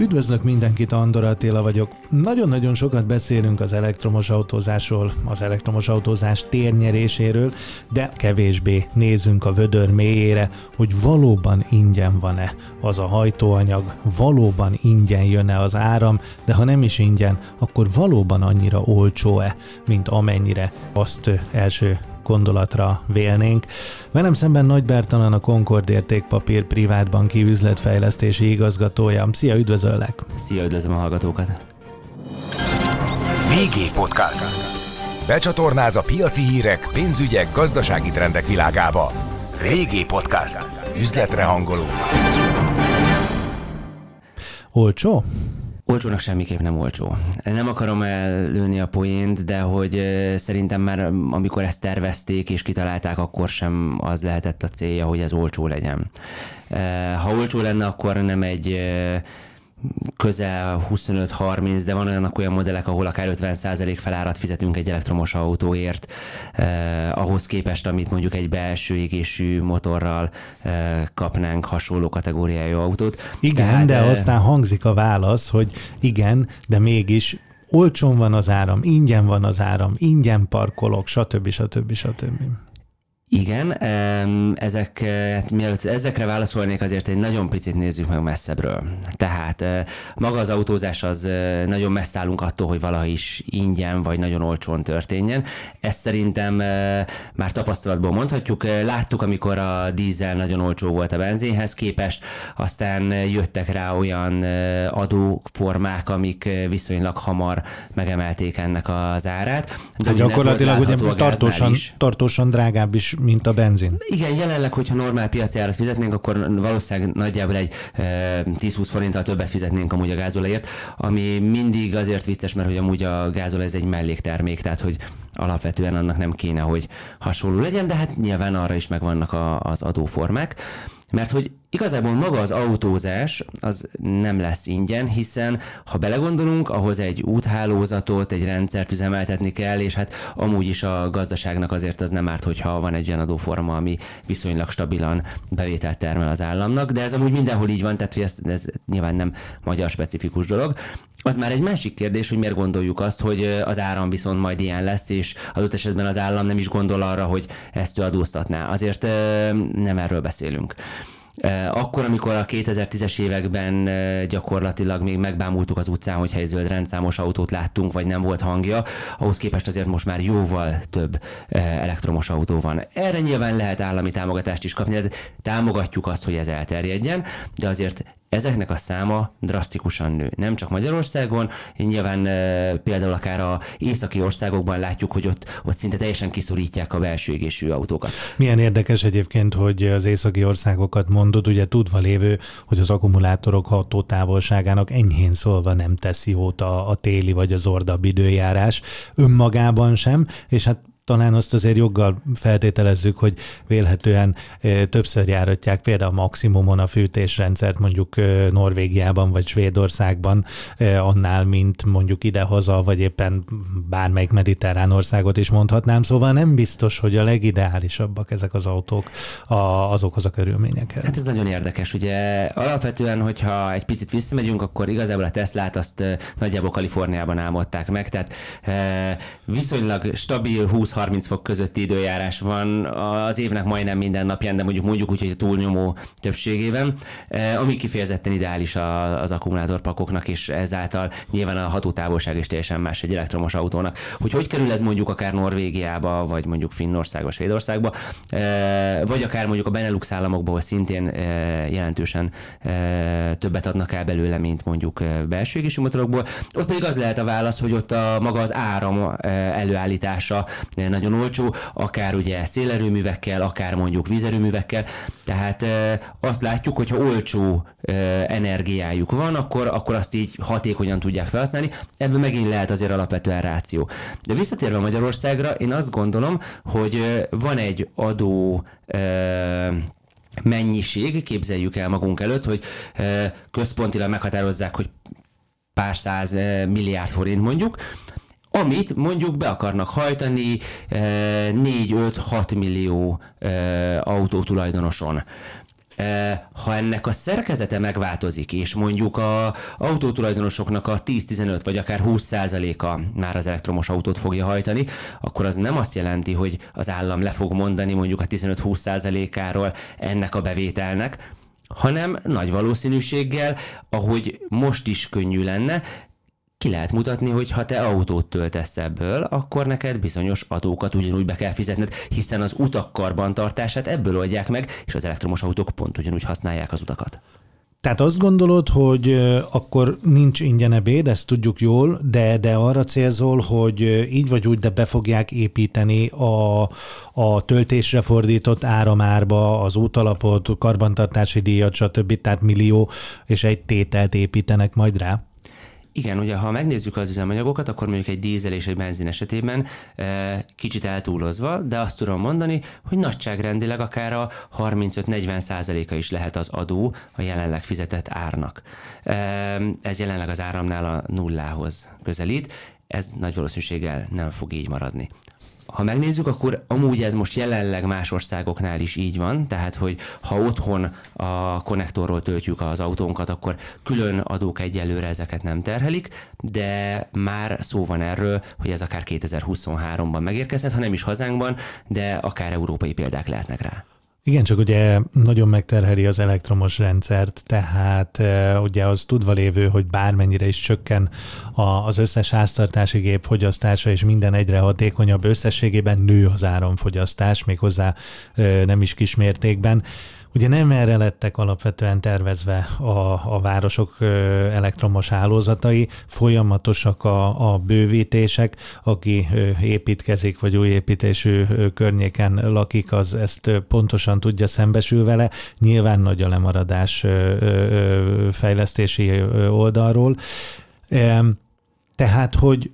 Üdvözlök mindenkit, Andor Attila vagyok. Nagyon-nagyon sokat beszélünk az elektromos autózásról, az elektromos autózás térnyeréséről, de kevésbé nézünk a vödör mélyére, hogy valóban ingyen van-e az a hajtóanyag, valóban ingyen jön-e az áram, de ha nem is ingyen, akkor valóban annyira olcsó-e, mint amennyire azt első gondolatra vélnénk. Velem szemben Nagy Bertalan a Concord értékpapír privátbanki üzletfejlesztési igazgatója. Szia, üdvözöllek! Szia, üdvözlöm a hallgatókat! VG Podcast. Becsatornáz a piaci hírek, pénzügyek, gazdasági trendek világába. VG Podcast. Üzletre hangoló. Olcsó? Olcsónak semmiképp nem olcsó. Nem akarom előni a poént, de hogy szerintem már amikor ezt tervezték és kitalálták, akkor sem az lehetett a célja, hogy ez olcsó legyen. Ha olcsó lenne, akkor nem egy közel 25-30, de van olyanok olyan modellek, ahol akár 50% felárat fizetünk egy elektromos autóért, eh, ahhoz képest, amit mondjuk egy belső égésű motorral eh, kapnánk hasonló kategóriájú autót. Igen, Tehát, de eh, aztán hangzik a válasz, hogy igen, de mégis olcsón van az áram, ingyen van az áram, ingyen parkolok, stb. stb. stb. stb. Igen, ezek, hát mielőtt ezekre válaszolnék, azért egy nagyon picit nézzük meg messzebbről. Tehát maga az autózás az nagyon messze állunk attól, hogy valaha is ingyen vagy nagyon olcsón történjen. Ezt szerintem már tapasztalatból mondhatjuk. Láttuk, amikor a dízel nagyon olcsó volt a benzénhez képest, aztán jöttek rá olyan adóformák, amik viszonylag hamar megemelték ennek az árát. De, de gyakorlatilag ugye tartósan, tartósan drágább is mint a benzin. Igen, jelenleg, hogyha normál piaci árat fizetnénk, akkor valószínűleg nagyjából egy 10-20 forinttal többet fizetnénk amúgy a gázolajért, ami mindig azért vicces, mert hogy amúgy a gázolaj ez egy melléktermék, tehát hogy alapvetően annak nem kéne, hogy hasonló legyen, de hát nyilván arra is megvannak a, az adóformák. Mert hogy igazából maga az autózás az nem lesz ingyen, hiszen ha belegondolunk, ahhoz egy úthálózatot, egy rendszert üzemeltetni kell, és hát amúgy is a gazdaságnak azért az nem árt, hogyha van egy olyan adóforma, ami viszonylag stabilan bevételt termel az államnak, de ez amúgy mindenhol így van, tehát hogy ez, ez nyilván nem magyar specifikus dolog. Az már egy másik kérdés, hogy miért gondoljuk azt, hogy az áram viszont majd ilyen lesz, és adott esetben az állam nem is gondol arra, hogy ezt ő adóztatná. Azért nem erről beszélünk. Akkor, amikor a 2010-es években gyakorlatilag még megbámultuk az utcán, hogyha egy zöld rendszámos autót láttunk, vagy nem volt hangja, ahhoz képest azért most már jóval több elektromos autó van. Erre nyilván lehet állami támogatást is kapni, de támogatjuk azt, hogy ez elterjedjen, de azért ezeknek a száma drasztikusan nő. Nem csak Magyarországon, nyilván e, például akár a északi országokban látjuk, hogy ott, ott szinte teljesen kiszorítják a belső égésű autókat. Milyen érdekes egyébként, hogy az északi országokat mondod, ugye tudva lévő, hogy az akkumulátorok ható távolságának enyhén szólva nem teszi jót a, a téli vagy az ordabb időjárás önmagában sem, és hát talán azt azért joggal feltételezzük, hogy vélhetően többször járatják például maximumon a fűtésrendszert mondjuk Norvégiában vagy Svédországban annál, mint mondjuk idehaza, vagy éppen bármelyik mediterrán országot is mondhatnám. Szóval nem biztos, hogy a legideálisabbak ezek az autók a, azokhoz a körülményekhez. Hát ez nagyon érdekes. Ugye alapvetően, hogyha egy picit visszamegyünk, akkor igazából a Teslát azt nagyjából Kaliforniában álmodták meg, tehát viszonylag stabil 20 30 fok közötti időjárás van az évnek majdnem minden napján, de mondjuk mondjuk úgy, hogy túlnyomó többségében, eh, ami kifejezetten ideális az akkumulátorpakoknak, és ezáltal nyilván a hatótávolság is teljesen más egy elektromos autónak. Hogy hogy kerül ez mondjuk akár Norvégiába, vagy mondjuk Finnországba, Svédországba, eh, vagy akár mondjuk a Benelux államokból szintén eh, jelentősen többet adnak el belőle, mint mondjuk belső égésű motorokból. Ott pedig az lehet a válasz, hogy ott a maga az áram előállítása nagyon olcsó, akár ugye szélerőművekkel, akár mondjuk vízerőművekkel, tehát azt látjuk, hogy ha olcsó energiájuk van, akkor, akkor azt így hatékonyan tudják felhasználni, ebből megint lehet azért alapvetően ráció. De visszatérve Magyarországra, én azt gondolom, hogy van egy adó mennyiség, képzeljük el magunk előtt, hogy központilag meghatározzák, hogy pár száz milliárd forint mondjuk, amit mondjuk be akarnak hajtani 4-5-6 millió autótulajdonoson ha ennek a szerkezete megváltozik, és mondjuk a autótulajdonosoknak a 10-15 vagy akár 20%-a már az elektromos autót fogja hajtani, akkor az nem azt jelenti, hogy az állam le fog mondani mondjuk a 15-20%-áról ennek a bevételnek, hanem nagy valószínűséggel, ahogy most is könnyű lenne, ki lehet mutatni, hogy ha te autót töltesz ebből, akkor neked bizonyos adókat ugyanúgy be kell fizetned, hiszen az utak karbantartását ebből oldják meg, és az elektromos autók pont ugyanúgy használják az utakat. Tehát azt gondolod, hogy akkor nincs ingyen ebéd, ezt tudjuk jól, de, de arra célzol, hogy így vagy úgy, de be fogják építeni a, a töltésre fordított áramárba az útalapot, karbantartási díjat, stb. Tehát millió és egy tételt építenek majd rá? Igen, ugye ha megnézzük az üzemanyagokat, akkor mondjuk egy dízel és egy benzin esetében e, kicsit eltúlozva, de azt tudom mondani, hogy nagyságrendileg akár a 35-40 százaléka is lehet az adó a jelenleg fizetett árnak. E, ez jelenleg az áramnál a nullához közelít, ez nagy valószínűséggel nem fog így maradni. Ha megnézzük, akkor amúgy ez most jelenleg más országoknál is így van, tehát hogy ha otthon a konnektorról töltjük az autónkat, akkor külön adók egyelőre ezeket nem terhelik, de már szó van erről, hogy ez akár 2023-ban megérkezhet, ha nem is hazánkban, de akár európai példák lehetnek rá. Igen, csak ugye nagyon megterheli az elektromos rendszert, tehát ugye az tudva lévő, hogy bármennyire is csökken az összes háztartási gép fogyasztása, és minden egyre hatékonyabb összességében nő az áramfogyasztás, méghozzá nem is kismértékben. Ugye nem erre lettek alapvetően tervezve a, a városok elektromos hálózatai, folyamatosak a, a bővítések, aki építkezik, vagy új építésű környéken lakik, az ezt pontosan tudja szembesül vele. Nyilván nagy a lemaradás fejlesztési oldalról. Tehát, hogy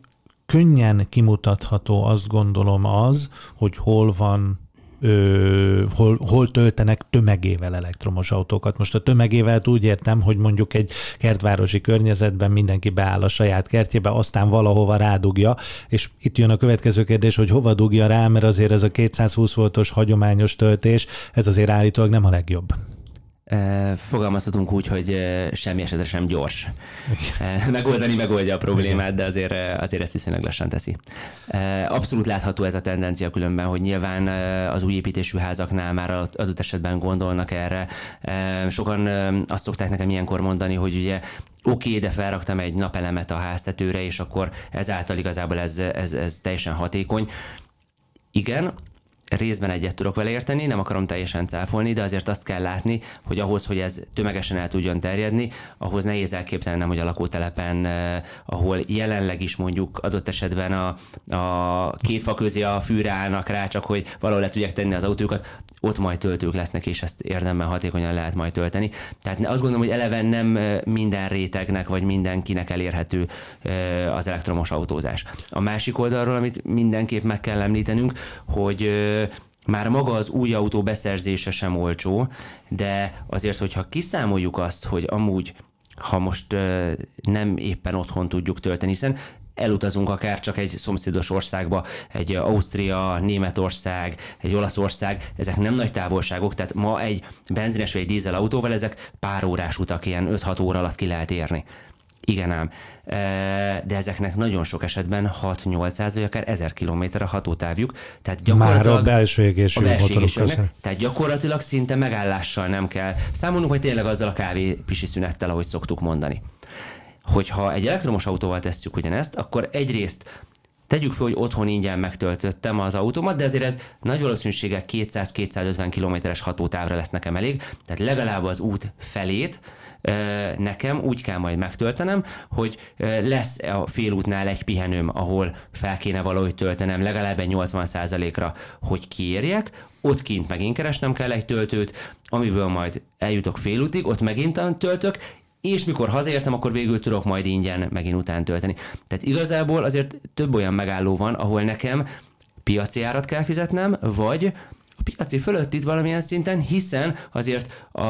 könnyen kimutatható azt gondolom az, hogy hol van ö, hol, hol töltenek tömegével elektromos autókat. Most a tömegével úgy értem, hogy mondjuk egy kertvárosi környezetben mindenki beáll a saját kertjébe, aztán valahova rádugja, és itt jön a következő kérdés, hogy hova dugja rá, mert azért ez a 220 voltos hagyományos töltés, ez azért állítólag nem a legjobb. Fogalmazhatunk úgy, hogy semmi esetre sem gyors. Megoldani megoldja a problémát, de azért, azért ezt viszonylag lassan teszi. Abszolút látható ez a tendencia különben, hogy nyilván az új építésű házaknál már adott esetben gondolnak erre. Sokan azt szokták nekem ilyenkor mondani, hogy ugye oké, okay, de felraktam egy napelemet a háztetőre, és akkor ezáltal igazából ez, ez, ez teljesen hatékony. Igen, részben egyet tudok vele érteni, nem akarom teljesen cáfolni, de azért azt kell látni, hogy ahhoz, hogy ez tömegesen el tudjon terjedni, ahhoz nehéz elképzelnem, hogy a lakótelepen, eh, ahol jelenleg is mondjuk adott esetben a, a két fa közé a fűre állnak rá, csak hogy valahol le tudják tenni az autókat, ott majd töltők lesznek, és ezt érdemben hatékonyan lehet majd tölteni. Tehát azt gondolom, hogy eleve nem minden rétegnek, vagy mindenkinek elérhető az elektromos autózás. A másik oldalról, amit mindenképp meg kell említenünk, hogy már maga az új autó beszerzése sem olcsó, de azért, hogyha kiszámoljuk azt, hogy amúgy ha most nem éppen otthon tudjuk tölteni, hiszen elutazunk akár csak egy szomszédos országba, egy Ausztria, Németország, egy Olaszország, ezek nem nagy távolságok, tehát ma egy benzines vagy egy dízel autóval ezek pár órás utak, ilyen 5-6 óra alatt ki lehet érni. Igen ám, de ezeknek nagyon sok esetben 6-800 vagy akár 1000 km a hatótávjuk. Tehát gyakorlatilag, Már a belső égésű a belső égésű, Tehát gyakorlatilag szinte megállással nem kell számolnunk, hogy tényleg azzal a kávé pisi szünettel, ahogy szoktuk mondani. Hogyha egy elektromos autóval tesszük ugyanezt, akkor egyrészt Tegyük fel, hogy otthon ingyen megtöltöttem az autómat, de azért ez nagy valószínűséggel 200-250 kilométeres hatótávra lesz nekem elég, tehát legalább az út felét nekem úgy kell majd megtöltenem, hogy lesz a félútnál egy pihenőm, ahol fel kéne valahogy töltenem legalább egy 80%-ra, hogy kiérjek, ott kint megint keresnem kell egy töltőt, amiből majd eljutok félútig, ott megint töltök, és mikor hazaértem, akkor végül tudok majd ingyen megint után tölteni. Tehát igazából azért több olyan megálló van, ahol nekem piaci árat kell fizetnem, vagy piaci fölött itt valamilyen szinten, hiszen azért a,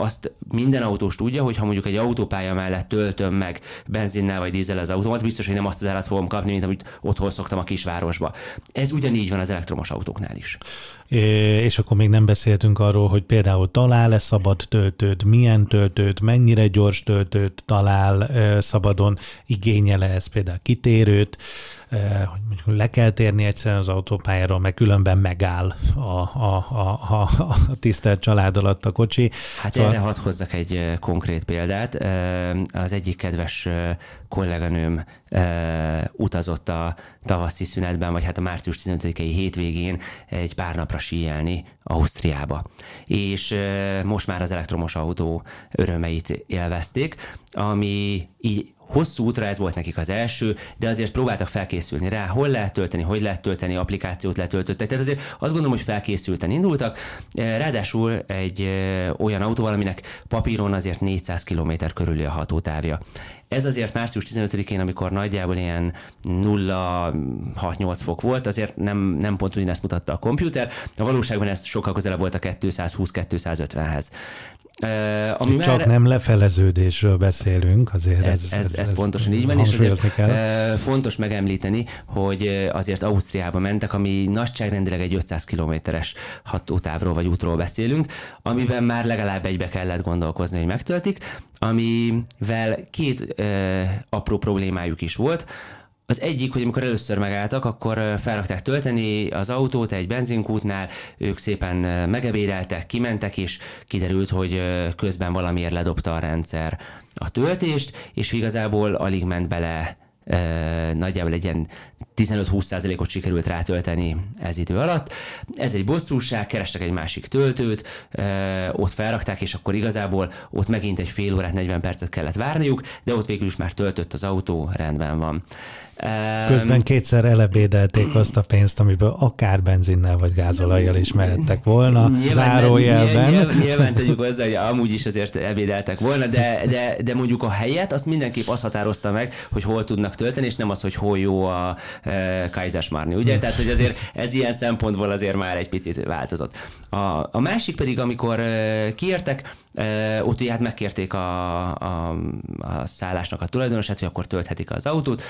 azt minden autós tudja, hogy ha mondjuk egy autópálya mellett töltöm meg benzinnel vagy dízel az autómat, biztos, hogy nem azt az árat fogom kapni, mint amit otthon szoktam a kisvárosba. Ez ugyanígy van az elektromos autóknál is. És akkor még nem beszéltünk arról, hogy például talál-e szabad töltőt, milyen töltőt, mennyire gyors töltőt talál szabadon, igényele ez például kitérőt, hogy mondjuk le kell térni egyszerűen az autópályáról, mert különben megáll a, a, a, a, a tisztelt család alatt a kocsi. Hát szóval... erre hadd hozzak egy konkrét példát. Az egyik kedves kolléganőm utazott a tavaszi szünetben, vagy hát a március 15-i hétvégén egy pár napra síelni Ausztriába. És most már az elektromos autó örömeit élvezték, ami így Hosszú útra ez volt nekik az első, de azért próbáltak felkészülni rá, hol lehet tölteni, hogy lehet tölteni, applikációt letöltöttek. Tehát azért azt gondolom, hogy felkészülten indultak. Ráadásul egy olyan autóval, aminek papíron azért 400 km körüli a hatótávja. Ez azért március 15-én, amikor nagyjából ilyen 0-6-8 fok volt, azért nem, nem pont ugyanezt mutatta a komputer, a valóságban ez sokkal közelebb volt a 220-250-hez. Uh, ami Csak már... nem lefeleződésről beszélünk, azért ez, ez, ez, ez, ez pontosan így van, és azért kell. Uh, fontos megemlíteni, hogy azért Ausztriába mentek, ami nagyságrendileg egy 500 kilométeres hatótávról vagy útról beszélünk, amiben már legalább egybe kellett gondolkozni, hogy megtöltik, amivel két uh, apró problémájuk is volt. Az egyik, hogy amikor először megálltak, akkor felrakták tölteni az autót egy benzinkútnál, ők szépen megebédeltek, kimentek, és kiderült, hogy közben valamiért ledobta a rendszer a töltést, és igazából alig ment bele nagyjából egy ilyen 15-20%-ot sikerült rátölteni ez idő alatt. Ez egy bosszúság, kerestek egy másik töltőt, ott felrakták, és akkor igazából ott megint egy fél órát, 40 percet kellett várniuk, de ott végül is már töltött az autó, rendben van. Közben kétszer elebédelték azt a pénzt, amiből akár benzinnel vagy gázolajjal is mehettek volna, nyilván, zárójelben. Nyilván, nyilván tegyük hozzá, hogy amúgy is azért ebédeltek volna, de, de, de mondjuk a helyet azt mindenképp azt határozta meg, hogy hol tudnak tölteni, és nem az, hogy hol jó a e, Kaisersmarni, ugye? Tehát, hogy azért ez ilyen szempontból azért már egy picit változott. A, a másik pedig, amikor e, kiértek, ott ugye hát megkérték a, a, a szállásnak a tulajdonosát, hogy akkor tölthetik az autót,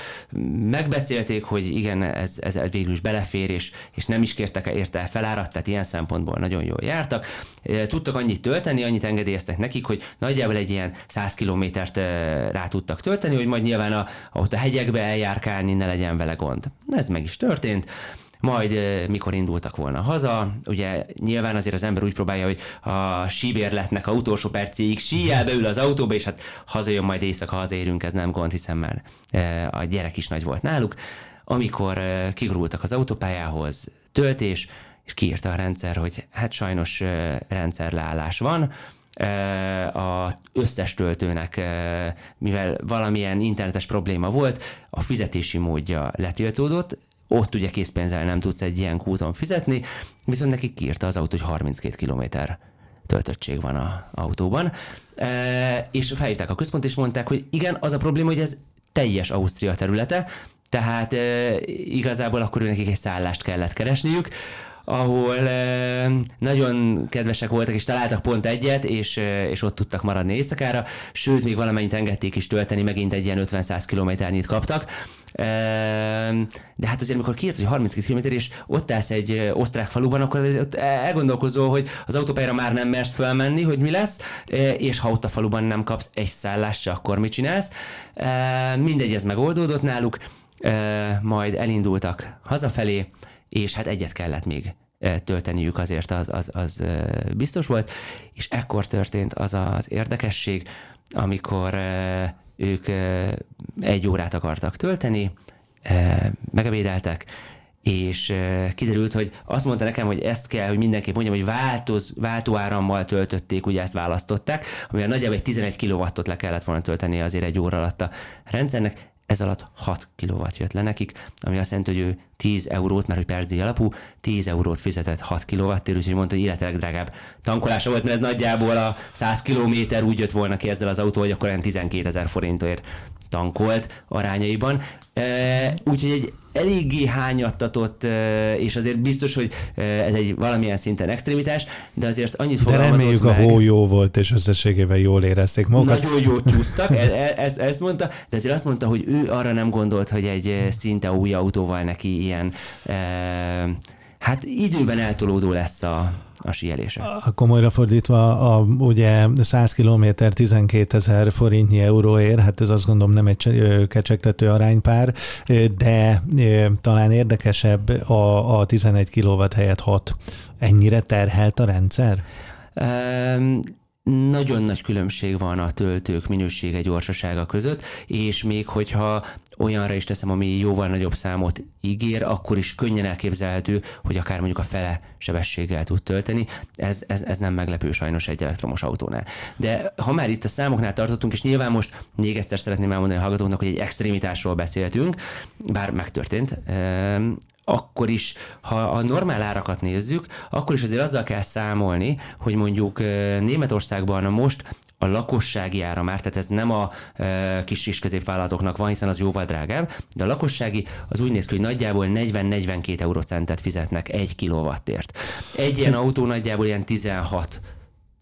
megbeszélték, hogy igen, ez, ez végül is belefér, és, és nem is kértek érte el felárat, tehát ilyen szempontból nagyon jól jártak. Tudtak annyit tölteni, annyit engedélyeztek nekik, hogy nagyjából egy ilyen 100 kilométert rá tudtak tölteni, hogy majd nyilván a, ott a hegyekbe eljárkálni ne legyen vele gond. Ez meg is történt majd mikor indultak volna haza, ugye nyilván azért az ember úgy próbálja, hogy a síbérletnek a utolsó percéig síjjel beül az autóba, és hát hazajön majd éjszaka, hazérünk, ez nem gond, hiszen már a gyerek is nagy volt náluk. Amikor kigurultak az autópályához, töltés, és kiírta a rendszer, hogy hát sajnos rendszerleállás van, a összes töltőnek, mivel valamilyen internetes probléma volt, a fizetési módja letiltódott, ott ugye készpénzzel nem tudsz egy ilyen kúton fizetni, viszont neki kiírta az autó, hogy 32 kilométer töltöttség van a autóban. E, és felhívták a központ, és mondták, hogy igen, az a probléma, hogy ez teljes Ausztria területe, tehát e, igazából akkor nekik egy szállást kellett keresniük, ahol e, nagyon kedvesek voltak, és találtak pont egyet, és, e, és ott tudtak maradni éjszakára, sőt, még valamennyit engedték is tölteni, megint egy ilyen 50-100 kilométernyit kaptak, de hát azért, amikor kiírt, hogy 32 km, és ott állsz egy osztrák faluban, akkor ott elgondolkozol, hogy az autópályára már nem mersz felmenni, hogy mi lesz, és ha ott a faluban nem kapsz egy szállást akkor mit csinálsz. Mindegy, ez megoldódott náluk, majd elindultak hazafelé, és hát egyet kellett még tölteniük azért az, az, az biztos volt, és ekkor történt az az érdekesség, amikor ők egy órát akartak tölteni, megebédeltek, és kiderült, hogy azt mondta nekem, hogy ezt kell, hogy mindenképp mondjam, hogy változ, váltóárammal töltötték, ugye ezt választották, amivel nagyjából egy 11 kW-ot le kellett volna tölteni azért egy óra alatt a rendszernek, ez alatt 6 kW jött le nekik, ami azt jelenti, hogy ő 10 eurót, mert hogy percdíj alapú, 10 eurót fizetett 6 kWh, úgyhogy mondta, hogy illetve drágább tankolása volt, mert ez nagyjából a 100 km úgy jött volna ki ezzel az autó, hogy akkor olyan 12 ezer forintért tankolt arányaiban. Úgyhogy egy eléggé hányattatott, és azért biztos, hogy ez egy valamilyen szinten extremitás, de azért annyit De reméljük meg, a hó jó volt, és összességében jól érezték magukat. Nagyon jól csúsztak, e, e, ezt, ezt mondta, de azért azt mondta, hogy ő arra nem gondolt, hogy egy szinte új autóval neki ilyen hát időben eltolódó lesz a, a síelése. Komolyra fordítva, a, ugye 100 km 12 ezer forintnyi euróért, hát ez azt gondolom nem egy kecsegtető aránypár, de talán érdekesebb a, a 11 kW helyett 6. Ennyire terhelt a rendszer? Um, nagyon nagy különbség van a töltők minősége, gyorsasága között, és még hogyha olyanra is teszem, ami jóval nagyobb számot ígér, akkor is könnyen elképzelhető, hogy akár mondjuk a fele sebességgel tud tölteni. Ez, ez, ez nem meglepő sajnos egy elektromos autónál. De ha már itt a számoknál tartottunk, és nyilván most még egyszer szeretném elmondani a hallgatóknak, hogy egy extrémitásról beszéltünk, bár megtörtént, ehm, akkor is, ha a normál árakat nézzük, akkor is azért azzal kell számolni, hogy mondjuk Németországban most a lakossági ára már, tehát ez nem a e, kis és középvállalatoknak van, hiszen az jóval drágább, de a lakossági az úgy néz ki, hogy nagyjából 40-42 eurocentet fizetnek egy kilowattért. Egy ilyen autó nagyjából ilyen 16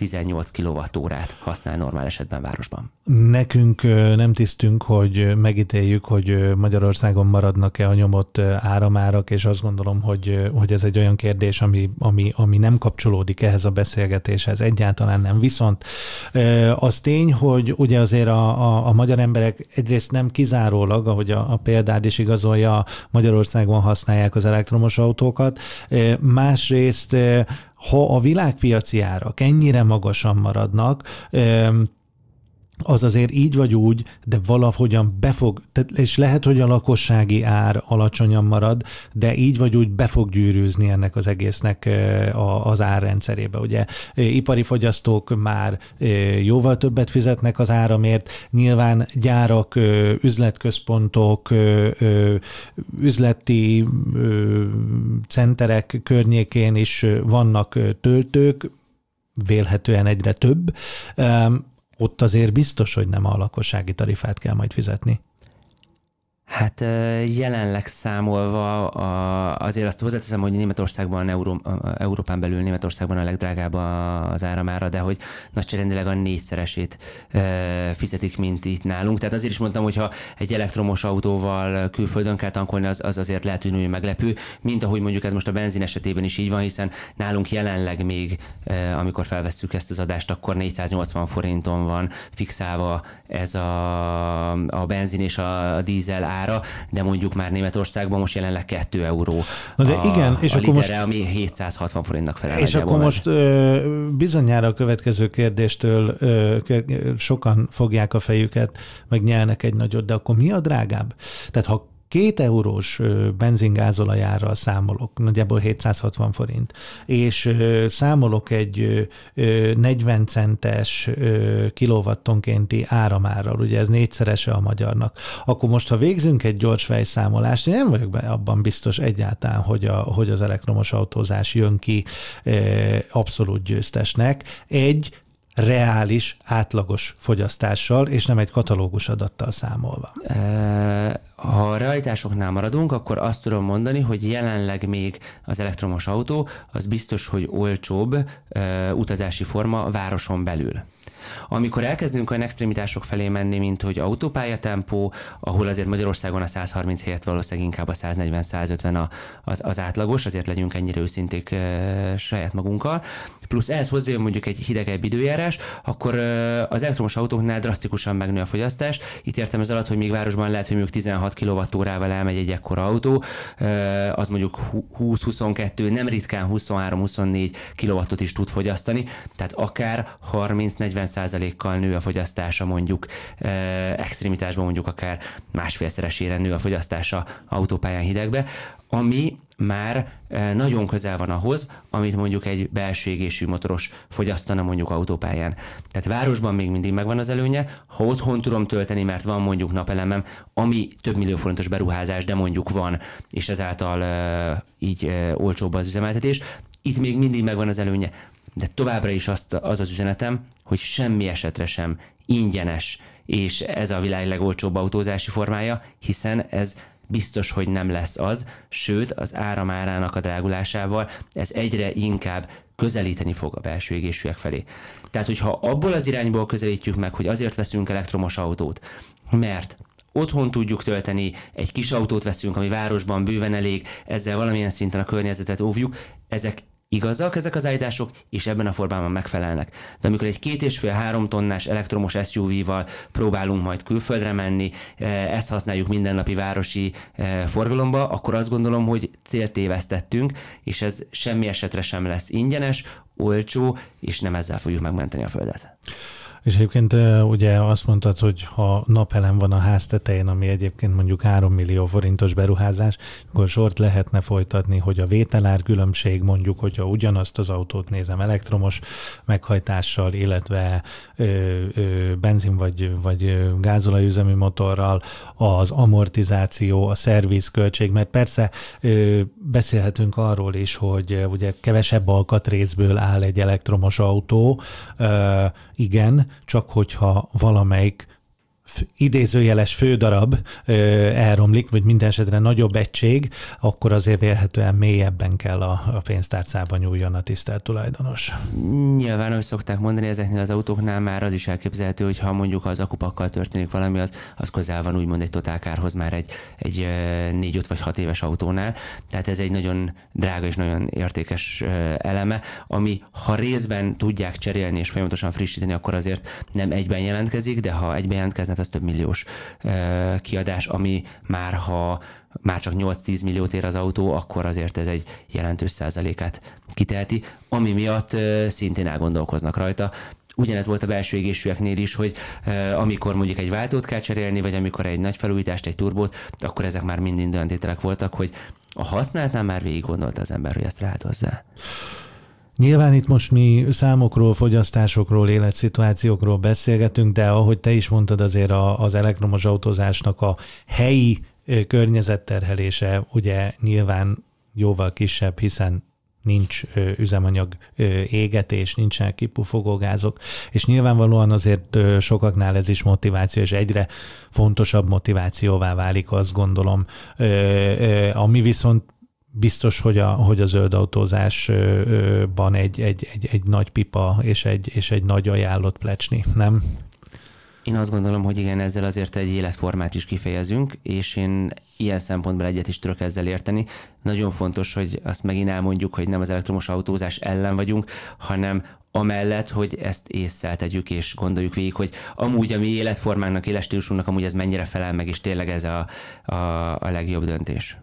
18 kWh-át használ normál esetben városban. Nekünk nem tisztünk, hogy megítéljük, hogy Magyarországon maradnak-e a nyomott áramárak, és azt gondolom, hogy, hogy ez egy olyan kérdés, ami, ami, ami nem kapcsolódik ehhez a beszélgetéshez, egyáltalán nem. Viszont az tény, hogy ugye azért a, a, a magyar emberek egyrészt nem kizárólag, ahogy a, a példád is igazolja, Magyarországon használják az elektromos autókat, másrészt ha a világpiaci árak ennyire magasan maradnak, az azért így vagy úgy, de valahogyan befog, és lehet, hogy a lakossági ár alacsonyan marad, de így vagy úgy be fog gyűrűzni ennek az egésznek az árrendszerébe. Ugye. Ipari fogyasztók már jóval többet fizetnek az áramért, nyilván gyárak, üzletközpontok, üzleti centerek környékén is vannak töltők, vélhetően egyre több ott azért biztos, hogy nem a lakossági tarifát kell majd fizetni. Hát jelenleg számolva azért azt hozzáteszem, hogy Németországban, Euró, Európán belül Németországban a legdrágább az áramára, de hogy nagyságrendileg a négyszeresét fizetik, mint itt nálunk. Tehát azért is mondtam, hogy ha egy elektromos autóval külföldön kell tankolni, az, az azért lehet tűnő meglepő, mint ahogy mondjuk ez most a benzin esetében is így van, hiszen nálunk jelenleg még, amikor felvesszük ezt az adást, akkor 480 forinton van fixálva ez a, a benzin és a dízel ár ára, de mondjuk már Németországban most jelenleg 2 euró Na de a, igen, és a akkor litere, most, ami 760 forintnak felel. És akkor most ö, bizonyára a következő kérdéstől ö, sokan fogják a fejüket, meg nyelnek egy nagyot, de akkor mi a drágább? Tehát ha két eurós benzingázolajárral számolok, nagyjából 760 forint, és számolok egy 40 centes kilovattonkénti áramárral, ugye ez négyszerese a magyarnak, akkor most, ha végzünk egy gyors fejszámolást, én nem vagyok be abban biztos egyáltalán, hogy, a, hogy az elektromos autózás jön ki abszolút győztesnek. Egy reális, átlagos fogyasztással, és nem egy katalógus adattal számolva. Ha a realitásoknál maradunk, akkor azt tudom mondani, hogy jelenleg még az elektromos autó az biztos, hogy olcsóbb utazási forma városon belül. Amikor elkezdünk olyan extremitások felé menni, mint hogy autópályatempó, ahol azért Magyarországon a 130 helyett valószínűleg inkább a 140-150 az, az átlagos, azért legyünk ennyire őszinték e, saját magunkkal, plusz ehhez hozzájön mondjuk egy hidegebb időjárás, akkor e, az elektromos autóknál drasztikusan megnő a fogyasztás. Itt értem ez alatt, hogy még városban lehet, hogy mondjuk 16 kWh-val elmegy egy ekkora autó, e, az mondjuk 20-22, nem ritkán 23-24 kW-ot is tud fogyasztani, tehát akár 30-40 százalékkal nő a fogyasztása mondjuk extremitásban mondjuk akár másfélszeresére nő a fogyasztása autópályán hidegbe, ami már nagyon közel van ahhoz, amit mondjuk egy belső égésű motoros fogyasztana mondjuk autópályán. Tehát városban még mindig megvan az előnye, ha otthon tudom tölteni, mert van mondjuk napelemem, ami több millió forintos beruházás, de mondjuk van, és ezáltal így olcsóbb az üzemeltetés, itt még mindig megvan az előnye de továbbra is azt, az az üzenetem, hogy semmi esetre sem ingyenes és ez a világ legolcsóbb autózási formája, hiszen ez biztos, hogy nem lesz az, sőt az áramárának a drágulásával ez egyre inkább közelíteni fog a belső égésűek felé. Tehát, hogyha abból az irányból közelítjük meg, hogy azért veszünk elektromos autót, mert otthon tudjuk tölteni, egy kis autót veszünk, ami városban bőven elég, ezzel valamilyen szinten a környezetet óvjuk, ezek igazak ezek az állítások, és ebben a formában megfelelnek. De amikor egy két és fél három tonnás elektromos SUV-val próbálunk majd külföldre menni, eh, ezt használjuk mindennapi városi eh, forgalomba, akkor azt gondolom, hogy célt tévesztettünk, és ez semmi esetre sem lesz ingyenes, olcsó, és nem ezzel fogjuk megmenteni a Földet. És egyébként ugye azt mondtad, hogy ha napelem van a ház tetején, ami egyébként mondjuk 3 millió forintos beruházás, akkor sort lehetne folytatni, hogy a vételár különbség mondjuk, hogyha ugyanazt az autót nézem elektromos meghajtással, illetve ö, ö, benzin vagy, vagy gázolajüzemű motorral, az amortizáció, a szervizköltség, mert persze ö, beszélhetünk arról is, hogy ugye kevesebb alkatrészből áll egy elektromos autó, ö, igen, csak hogyha valamelyik idézőjeles fődarab elromlik, vagy minden esetre nagyobb egység, akkor azért vélhetően mélyebben kell a, a pénztárcában nyúljon a tisztelt tulajdonos. Nyilván, ahogy szokták mondani, ezeknél az autóknál már az is elképzelhető, hogy ha mondjuk az akupakkal történik valami, az, az közel van úgymond egy totálkárhoz már egy, egy négy, öt vagy hat éves autónál. Tehát ez egy nagyon drága és nagyon értékes eleme, ami ha részben tudják cserélni és folyamatosan frissíteni, akkor azért nem egyben jelentkezik, de ha egyben jelentkezne, az több milliós kiadás, ami már ha már csak 8-10 milliót ér az autó, akkor azért ez egy jelentős százalékát kiteheti, ami miatt szintén elgondolkoznak rajta. Ugyanez volt a belső égésűeknél is, hogy amikor mondjuk egy váltót kell cserélni, vagy amikor egy nagy felújítást, egy turbót, akkor ezek már mind olyan tételek voltak, hogy a használatnál már végig gondolta az ember, hogy ezt ráállt hozzá. Nyilván itt most mi számokról, fogyasztásokról, életszituációkról beszélgetünk, de ahogy te is mondtad, azért az elektromos autózásnak a helyi környezetterhelése ugye nyilván jóval kisebb, hiszen nincs üzemanyag égetés, nincsenek kipufogógázok, és nyilvánvalóan azért sokaknál ez is motiváció, és egyre fontosabb motivációvá válik, azt gondolom. Ami viszont biztos, hogy a, hogy a zöld autózásban egy, egy, egy, egy nagy pipa és egy, és egy nagy ajánlott plecsni, nem? Én azt gondolom, hogy igen, ezzel azért egy életformát is kifejezünk, és én ilyen szempontból egyet is tudok ezzel érteni. Nagyon fontos, hogy azt megint elmondjuk, hogy nem az elektromos autózás ellen vagyunk, hanem amellett, hogy ezt észszel tegyük, és gondoljuk végig, hogy amúgy a mi életformánknak, életstílusunknak amúgy ez mennyire felel meg, és tényleg ez a, a, a legjobb döntés.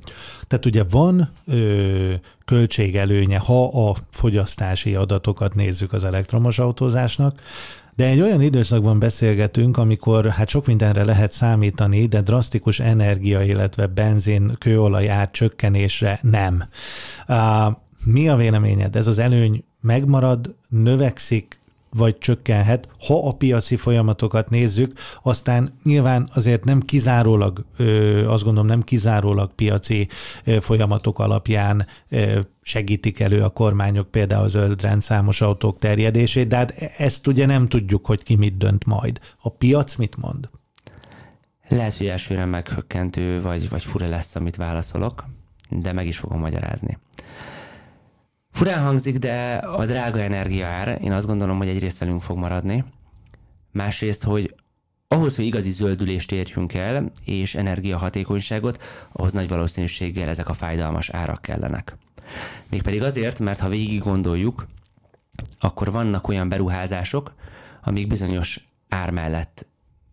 Tehát ugye van ö, költségelőnye, ha a fogyasztási adatokat nézzük az elektromos autózásnak, de egy olyan időszakban beszélgetünk, amikor hát sok mindenre lehet számítani, de drasztikus energia, illetve benzin, kőolaj ár csökkenésre nem. Mi a véleményed? Ez az előny megmarad, növekszik, vagy csökkenhet, ha a piaci folyamatokat nézzük, aztán nyilván azért nem kizárólag, azt gondolom nem kizárólag piaci folyamatok alapján segítik elő a kormányok például a zöld rendszámos autók terjedését, de hát ezt ugye nem tudjuk, hogy ki mit dönt majd. A piac mit mond? Lehet, hogy elsőre meghökkentő vagy, vagy fura lesz, amit válaszolok, de meg is fogom magyarázni. Furán hangzik, de a drága energiaár, én azt gondolom, hogy egyrészt velünk fog maradni, másrészt, hogy ahhoz, hogy igazi zöldülést érjünk el, és energiahatékonyságot, ahhoz nagy valószínűséggel ezek a fájdalmas árak kellenek. Mégpedig azért, mert ha végig gondoljuk, akkor vannak olyan beruházások, amik bizonyos ár mellett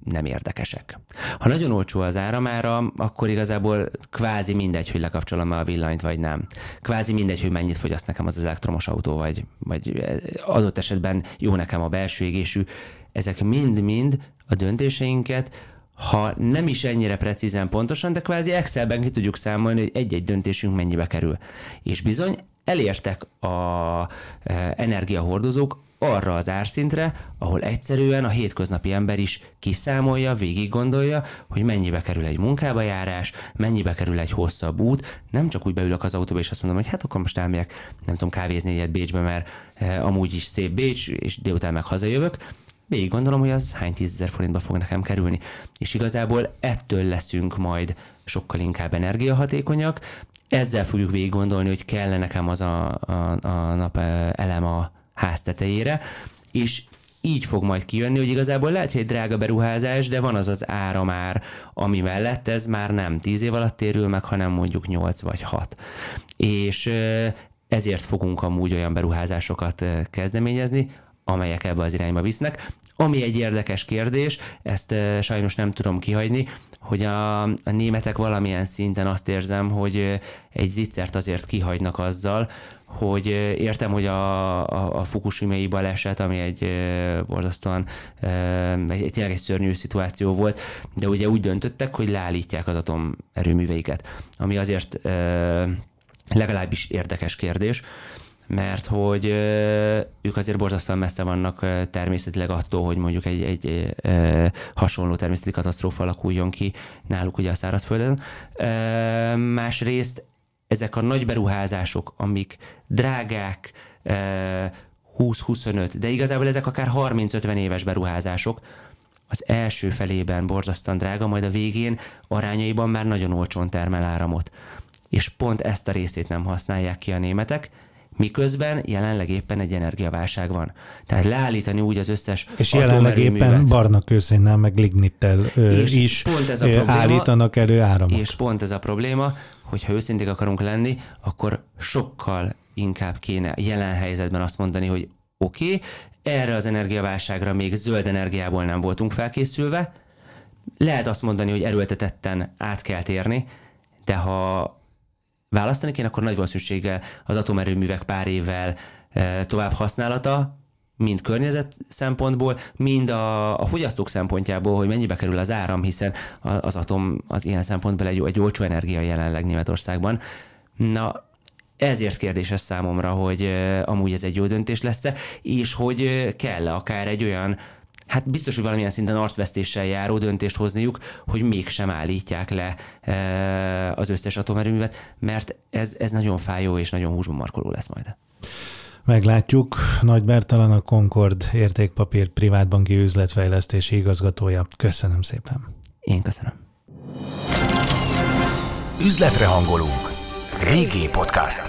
nem érdekesek. Ha nagyon olcsó az áramára, akkor igazából kvázi mindegy, hogy lekapcsolom a villanyt, vagy nem. Kvázi mindegy, hogy mennyit fogyaszt nekem az, elektromos autó, vagy, vagy adott esetben jó nekem a belső égésű. Ezek mind-mind a döntéseinket ha nem is ennyire precízen pontosan, de kvázi Excelben ki tudjuk számolni, hogy egy-egy döntésünk mennyibe kerül. És bizony elértek a e, energiahordozók arra az árszintre, ahol egyszerűen a hétköznapi ember is kiszámolja, végig gondolja, hogy mennyibe kerül egy munkába járás, mennyibe kerül egy hosszabb út. Nem csak úgy beülök az autóba, és azt mondom, hogy hát akkor most elmegyek, nem tudom, kávézni egyet Bécsbe, mert e, amúgy is szép Bécs, és délután meg hazajövök, végig gondolom, hogy az hány tízezer forintba fog nekem kerülni. És igazából ettől leszünk majd sokkal inkább energiahatékonyak, ezzel fogjuk végig gondolni, hogy kell nekem az a, a, a nap elem a ház tetejére, és így fog majd kijönni, hogy igazából lehet, hogy egy drága beruházás, de van az az ára már, ami mellett ez már nem 10 év alatt térül meg, hanem mondjuk 8 vagy 6. És ezért fogunk amúgy olyan beruházásokat kezdeményezni, amelyek ebbe az irányba visznek. Ami egy érdekes kérdés, ezt sajnos nem tudom kihagyni, hogy a, a németek valamilyen szinten azt érzem, hogy egy zicsert azért kihagynak azzal, hogy értem, hogy a, a, a Fukushima-i baleset, ami egy borzasztóan egy tényleg egy szörnyű szituáció volt, de ugye úgy döntöttek, hogy leállítják az atomerőműveiket, ami azért legalábbis érdekes kérdés, mert hogy ők azért borzasztóan messze vannak természetileg attól, hogy mondjuk egy, egy hasonló természeti katasztrófa alakuljon ki náluk ugye a szárazföldön. Másrészt ezek a nagy beruházások, amik drágák, 20-25, de igazából ezek akár 30-50 éves beruházások, az első felében borzasztóan drága, majd a végén arányaiban már nagyon olcsón termel áramot. És pont ezt a részét nem használják ki a németek, miközben jelenleg éppen egy energiaválság van. Tehát leállítani úgy az összes És jelenleg éppen barna kőszénnel meg lignittel is pont ez a probléma, állítanak elő áramot. És pont ez a probléma, hogyha őszinték akarunk lenni, akkor sokkal inkább kéne jelen helyzetben azt mondani, hogy oké, okay, erre az energiaválságra még zöld energiából nem voltunk felkészülve, lehet azt mondani, hogy erőltetetten át kell térni, de ha választani kéne, akkor nagy valószínűséggel az atomerőművek pár évvel e, tovább használata, mind környezet szempontból, mind a, a fogyasztók szempontjából, hogy mennyibe kerül az áram, hiszen az atom az ilyen szempontból egy, egy olcsó energia jelenleg Németországban. Na, ezért kérdéses számomra, hogy e, amúgy ez egy jó döntés lesz-e, és hogy e, kell-e akár egy olyan hát biztos, hogy valamilyen szinten arcvesztéssel járó döntést hozniuk, hogy mégsem állítják le e, az összes atomerőművet, mert ez, ez nagyon fájó és nagyon húsban markoló lesz majd. Meglátjuk. Nagy Bertalan a Concord értékpapír privátbanki üzletfejlesztési igazgatója. Köszönöm szépen. Én köszönöm. Üzletre hangolunk. Régi podcast.